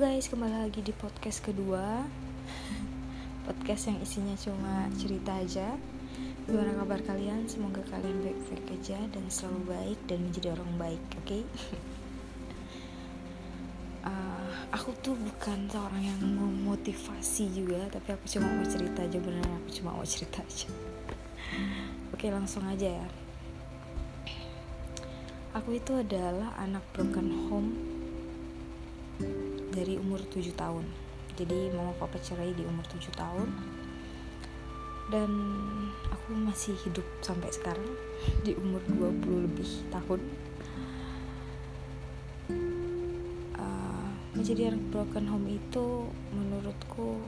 guys, kembali lagi di podcast kedua Podcast yang isinya cuma cerita aja Gimana kabar kalian? Semoga kalian baik-baik aja Dan selalu baik dan menjadi orang baik, oke? Okay? uh, aku tuh bukan seorang yang memotivasi juga Tapi aku cuma mau cerita aja, beneran aku cuma mau cerita aja Oke, okay, langsung aja ya Aku itu adalah anak broken home dari umur 7 tahun. Jadi mama papa cerai di umur 7 tahun. Dan aku masih hidup sampai sekarang di umur 20 lebih tahun. Uh, menjadi anak broken home itu menurutku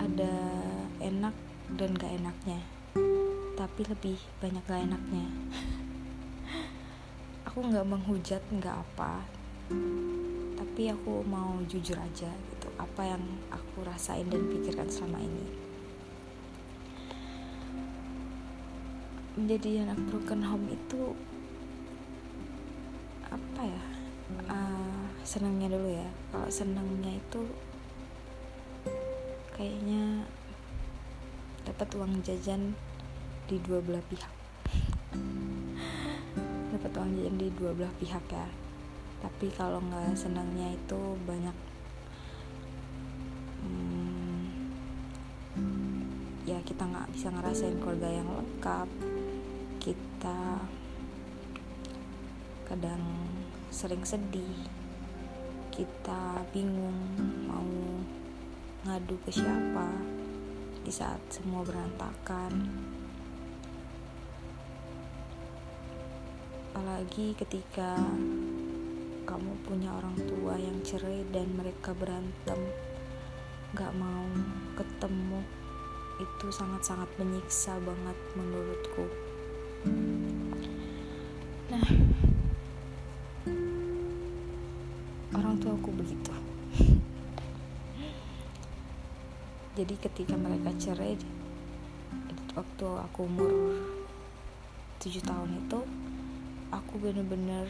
ada enak dan gak enaknya. Tapi lebih banyak gak enaknya. Aku nggak menghujat nggak apa tapi aku mau jujur aja gitu apa yang aku rasain dan pikirkan selama ini. Menjadi anak broken home itu apa ya uh, senangnya dulu ya. Kalau senangnya itu kayaknya dapat uang jajan di dua belah pihak. Dapat uang jajan di dua belah pihak ya tapi kalau nggak senangnya itu banyak hmm, ya kita nggak bisa ngerasain keluarga yang lengkap. Kita kadang sering sedih. Kita bingung mau ngadu ke siapa di saat semua berantakan. Apalagi ketika kamu punya orang tua yang cerai dan mereka berantem gak mau ketemu itu sangat-sangat menyiksa banget menurutku. Nah orang tua aku begitu. Jadi ketika mereka cerai waktu aku umur 7 tahun itu aku bener-bener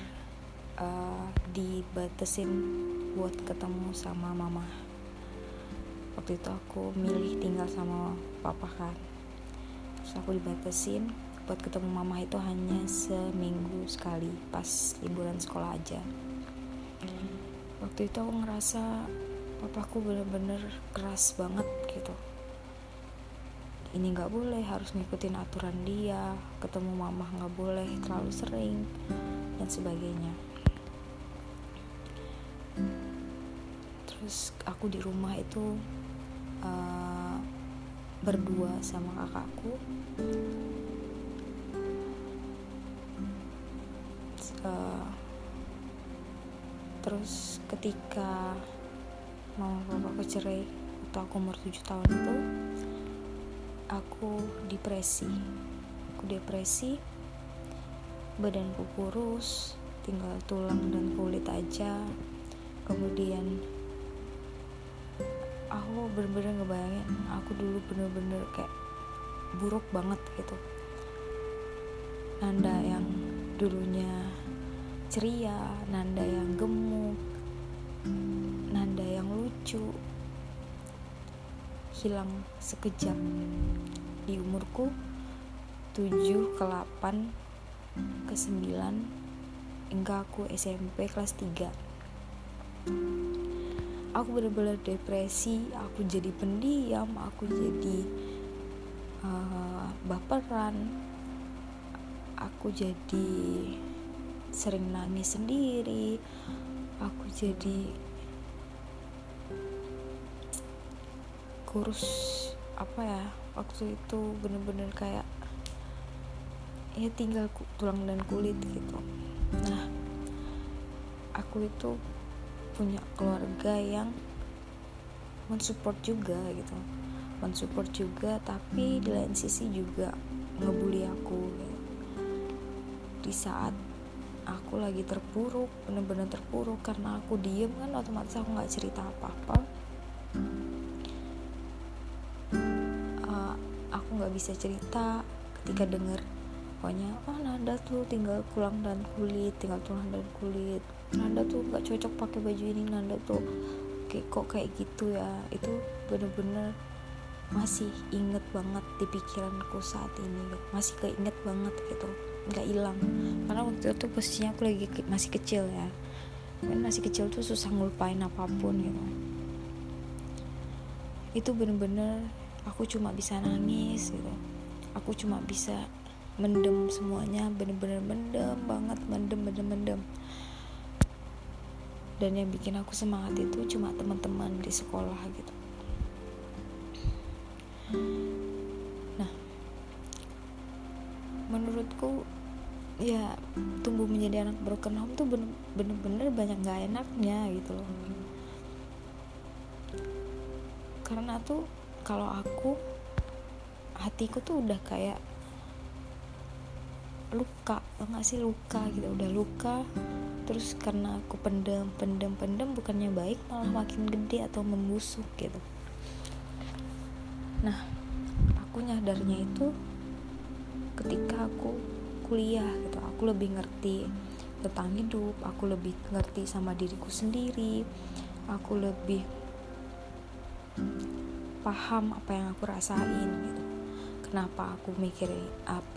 uh, dibatasin buat ketemu sama mama. Waktu itu aku milih tinggal sama papa kan. Terus aku dibatasin buat ketemu mama itu hanya seminggu sekali pas liburan sekolah aja. Waktu itu aku ngerasa papaku bener-bener keras banget gitu. Ini nggak boleh harus ngikutin aturan dia ketemu mama nggak boleh terlalu sering dan sebagainya terus aku di rumah itu uh, berdua sama kakakku uh, terus ketika mama papa cerai waktu aku umur 7 tahun itu aku depresi. Aku depresi badanku kurus tinggal tulang dan kulit aja. Kemudian aku bener-bener ngebayangin aku dulu bener-bener kayak buruk banget gitu. Nanda yang dulunya ceria Nanda yang gemuk Nanda yang lucu hilang sekejap. Di umurku 7 ke 8 ke 9 hingga aku SMP kelas 3 aku bener-bener depresi aku jadi pendiam aku jadi uh, baperan. Aku jadi sering nangis sendiri. Aku jadi kurus apa ya waktu itu bener-bener kayak ya tinggal tulang dan kulit gitu. Nah aku itu punya keluarga yang mensupport juga gitu. Mensupport juga tapi di lain sisi juga ngebully aku. Gitu. di saat aku lagi terpuruk bener-bener terpuruk karena aku diem kan otomatis aku nggak cerita apa-apa. Uh, aku nggak bisa cerita ketika denger pokoknya oh nada tuh tinggal tulang dan kulit tinggal tulang dan kulit Nanda tuh gak cocok pakai baju ini Nanda tuh kayak kok kayak gitu ya. Itu bener-bener masih inget banget di pikiranku saat ini masih keinget banget gitu nggak hilang. Karena waktu itu posisinya aku lagi ke masih kecil ya. Kan masih kecil tuh susah ngelupain apa pun gitu. Itu bener-bener aku cuma bisa nangis gitu. Aku cuma bisa mendem semuanya bener-bener mendem banget mendem mendem mendem dan yang bikin aku semangat itu cuma teman-teman di sekolah gitu. Nah menurutku ya tumbuh menjadi anak broken home tuh bener-bener banyak gak enaknya gitu loh. Karena tuh kalau aku hatiku tuh udah kayak luka nggak sih luka gitu udah luka terus karena aku pendem pendem pendem bukannya baik malah makin gede atau membusuk gitu. Nah aku nyadarnya itu ketika aku kuliah gitu. Aku lebih ngerti tentang hidup aku lebih ngerti sama diriku sendiri aku lebih paham apa yang aku rasain gitu. Kenapa aku mikirin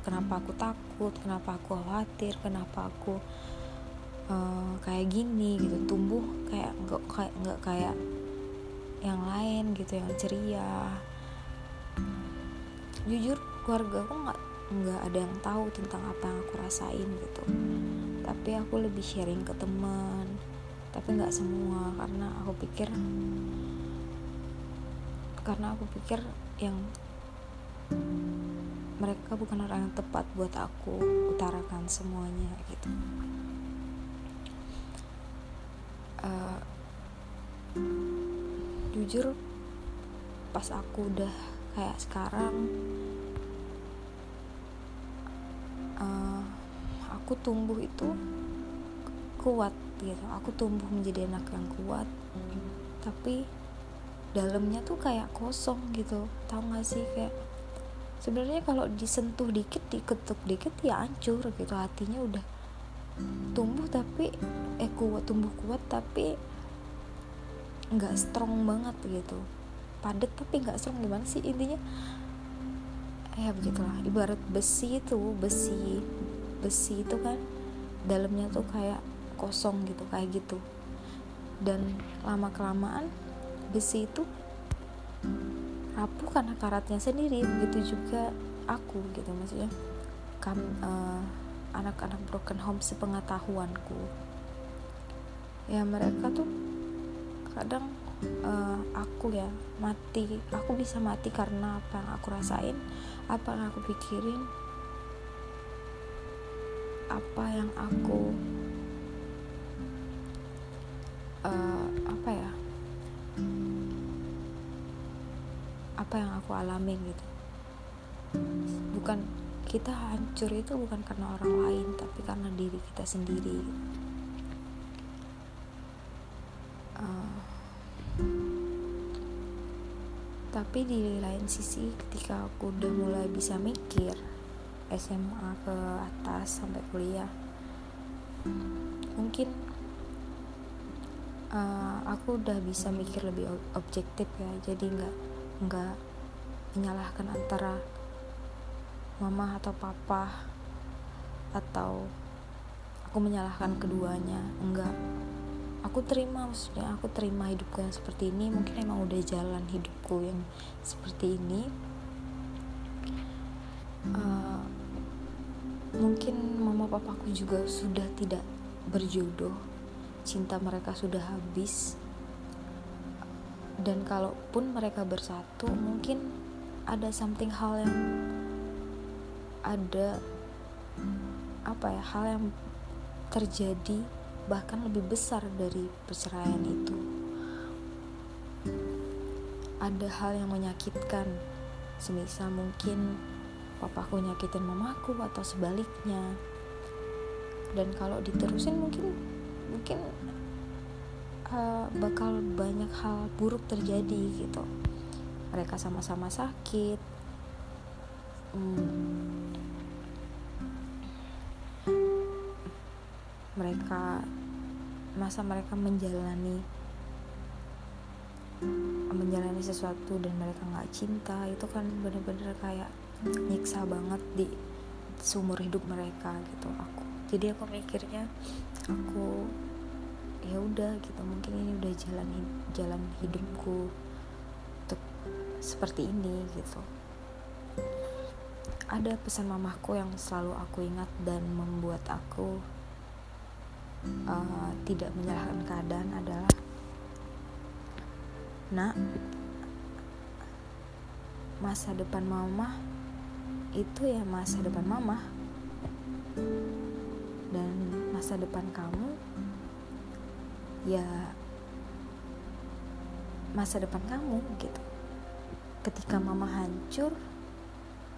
kenapa aku takut kenapa aku khawatir kenapa aku uh, kayak gini gitu tumbuh kayak nggak kayak nggak kayak yang lain gitu yang ceria. Jujur keluarga aku nggak nggak ada yang tahu tentang apa yang aku rasain gitu. Tapi aku lebih sharing ke teman tapi nggak semua karena aku pikir karena aku pikir yang mereka bukan orang yang tepat buat aku utarakan semuanya gitu uh, jujur pas aku udah kayak sekarang uh, aku tumbuh itu kuat gitu. Aku tumbuh menjadi anak yang kuat tapi dalamnya tuh kayak kosong gitu. Tau gak sih kayak sebenarnya kalau disentuh dikit diketuk dikit ya hancur gitu. Hatinya udah tumbuh tapi eh kuat tumbuh kuat tapi nggak strong banget gitu. Padat tapi nggak strong gimana sih intinya? Ya begitulah. Ibarat besi itu besi besi itu kan dalamnya tuh kayak kosong gitu kayak gitu. Dan lama kelamaan besi itu rapuh karena karatnya sendiri begitu juga aku gitu maksudnya. Kam uh, anak-anak broken home sepengetahuanku. Ya mereka tuh kadang uh, aku ya mati. Aku bisa mati karena apa yang aku rasain apa yang aku pikirin apa yang aku uh, apa ya apa yang aku alami gitu. Bukan kita hancur itu bukan karena orang lain tapi karena diri kita sendiri. Uh, tapi di lain sisi ketika aku udah mulai bisa mikir SMA ke atas sampai kuliah mungkin uh, aku udah bisa mikir lebih objektif ya. Jadi nggak nggak menyalahkan antara mama atau papa atau aku menyalahkan keduanya. Enggak. Aku terima maksudnya aku terima hidupku yang seperti ini. Mungkin emang udah jalan hidupku yang seperti ini. Uh, mungkin mama papaku juga sudah tidak berjodoh. Cinta mereka sudah habis. Dan kalaupun mereka bersatu mungkin ada something hal yang ada apa ya hal yang terjadi bahkan lebih besar dari perceraian itu. Ada hal yang menyakitkan semisal mungkin papaku nyakitin mamaku atau sebaliknya. Dan kalau diterusin mungkin mungkin uh, bakal banyak hal buruk terjadi gitu. Mereka sama-sama sakit hmm, mereka masa mereka menjalani menjalani sesuatu dan mereka nggak cinta itu kan bener-bener kayak nyiksa banget di seumur hidup mereka gitu. Aku jadi aku mikirnya aku ya udah gitu mungkin ini udah jalan jalan hidupku untuk seperti ini gitu. Ada pesan mamahku yang selalu aku ingat dan membuat aku uh, tidak menyalahkan keadaan adalah nak masa depan mama itu ya masa depan mama. Dan masa depan kamu ya masa depan kamu gitu. Ketika mama hancur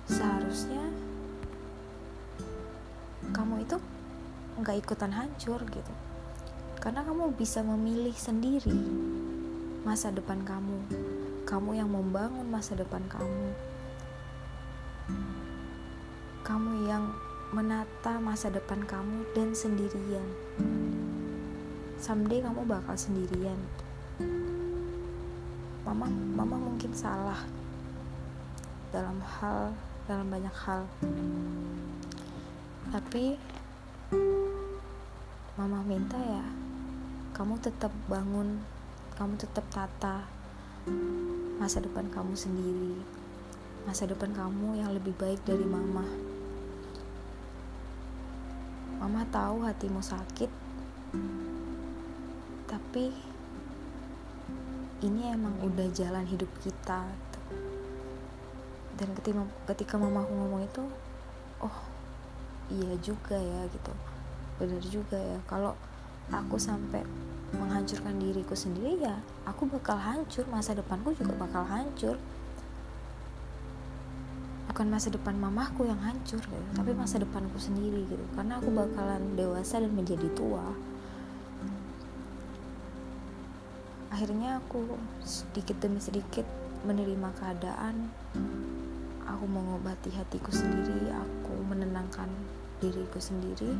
seharusnya kamu itu nggak ikutan hancur gitu. Karena kamu bisa memilih sendiri masa depan kamu. Kamu yang membangun masa depan kamu. Kamu yang menata masa depan kamu dan sendirian. Someday kamu bakal sendirian. Mama mama mungkin salah dalam hal dalam banyak hal. Tapi mama minta ya kamu tetap bangun kamu tetap tata masa depan kamu sendiri masa depan kamu yang lebih baik dari mama. Mama tahu hatimu sakit tapi ini emang udah jalan hidup kita. Dan ketika ketika mama aku ngomong itu oh iya juga ya gitu. Benar juga ya. Kalau aku sampai menghancurkan diriku sendiri ya aku bakal hancur. Masa depanku juga bakal hancur. Bukan masa depan mamahku yang hancur gitu, tapi masa depanku sendiri gitu. Karena aku bakalan dewasa dan menjadi tua. Akhirnya aku sedikit demi sedikit menerima keadaan. Aku mengobati hatiku sendiri aku menenangkan diriku sendiri.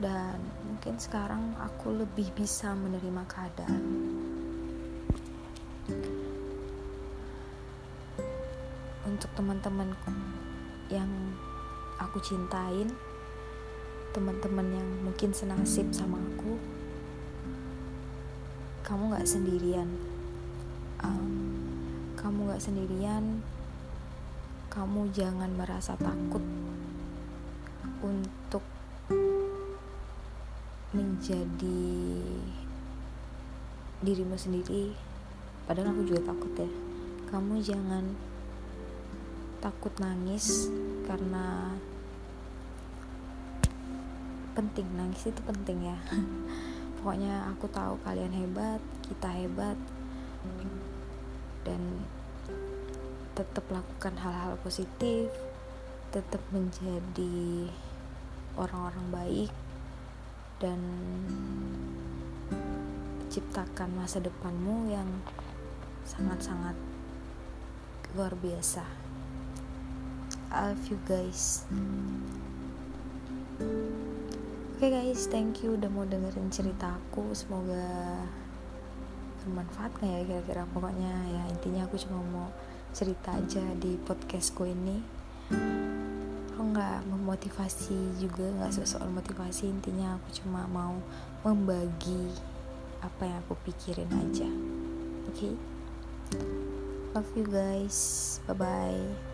Dan mungkin sekarang aku lebih bisa menerima keadaan. Untuk teman-temanku yang aku cintain teman-teman yang mungkin senasib sama aku kamu gak sendirian. Um, kamu gak sendirian kamu jangan merasa takut untuk menjadi dirimu sendiri. Padahal aku juga takut ya. Kamu jangan takut nangis karena penting. Nangis itu penting ya. Pokoknya aku tahu kalian hebat kita hebat dan tetap lakukan hal-hal positif tetap menjadi orang-orang baik dan ciptakan masa depanmu yang sangat-sangat luar biasa. I love you guys. Oke okay guys, thank you udah mau dengerin cerita aku. Semoga bermanfaat gak ya kira-kira. Pokoknya ya intinya aku cuma mau cerita aja di podcastku ini. Nggak memotivasi juga nggak soal motivasi. Intinya aku cuma mau membagi apa yang aku pikirin aja. Oke? Okay? love you guys. Bye bye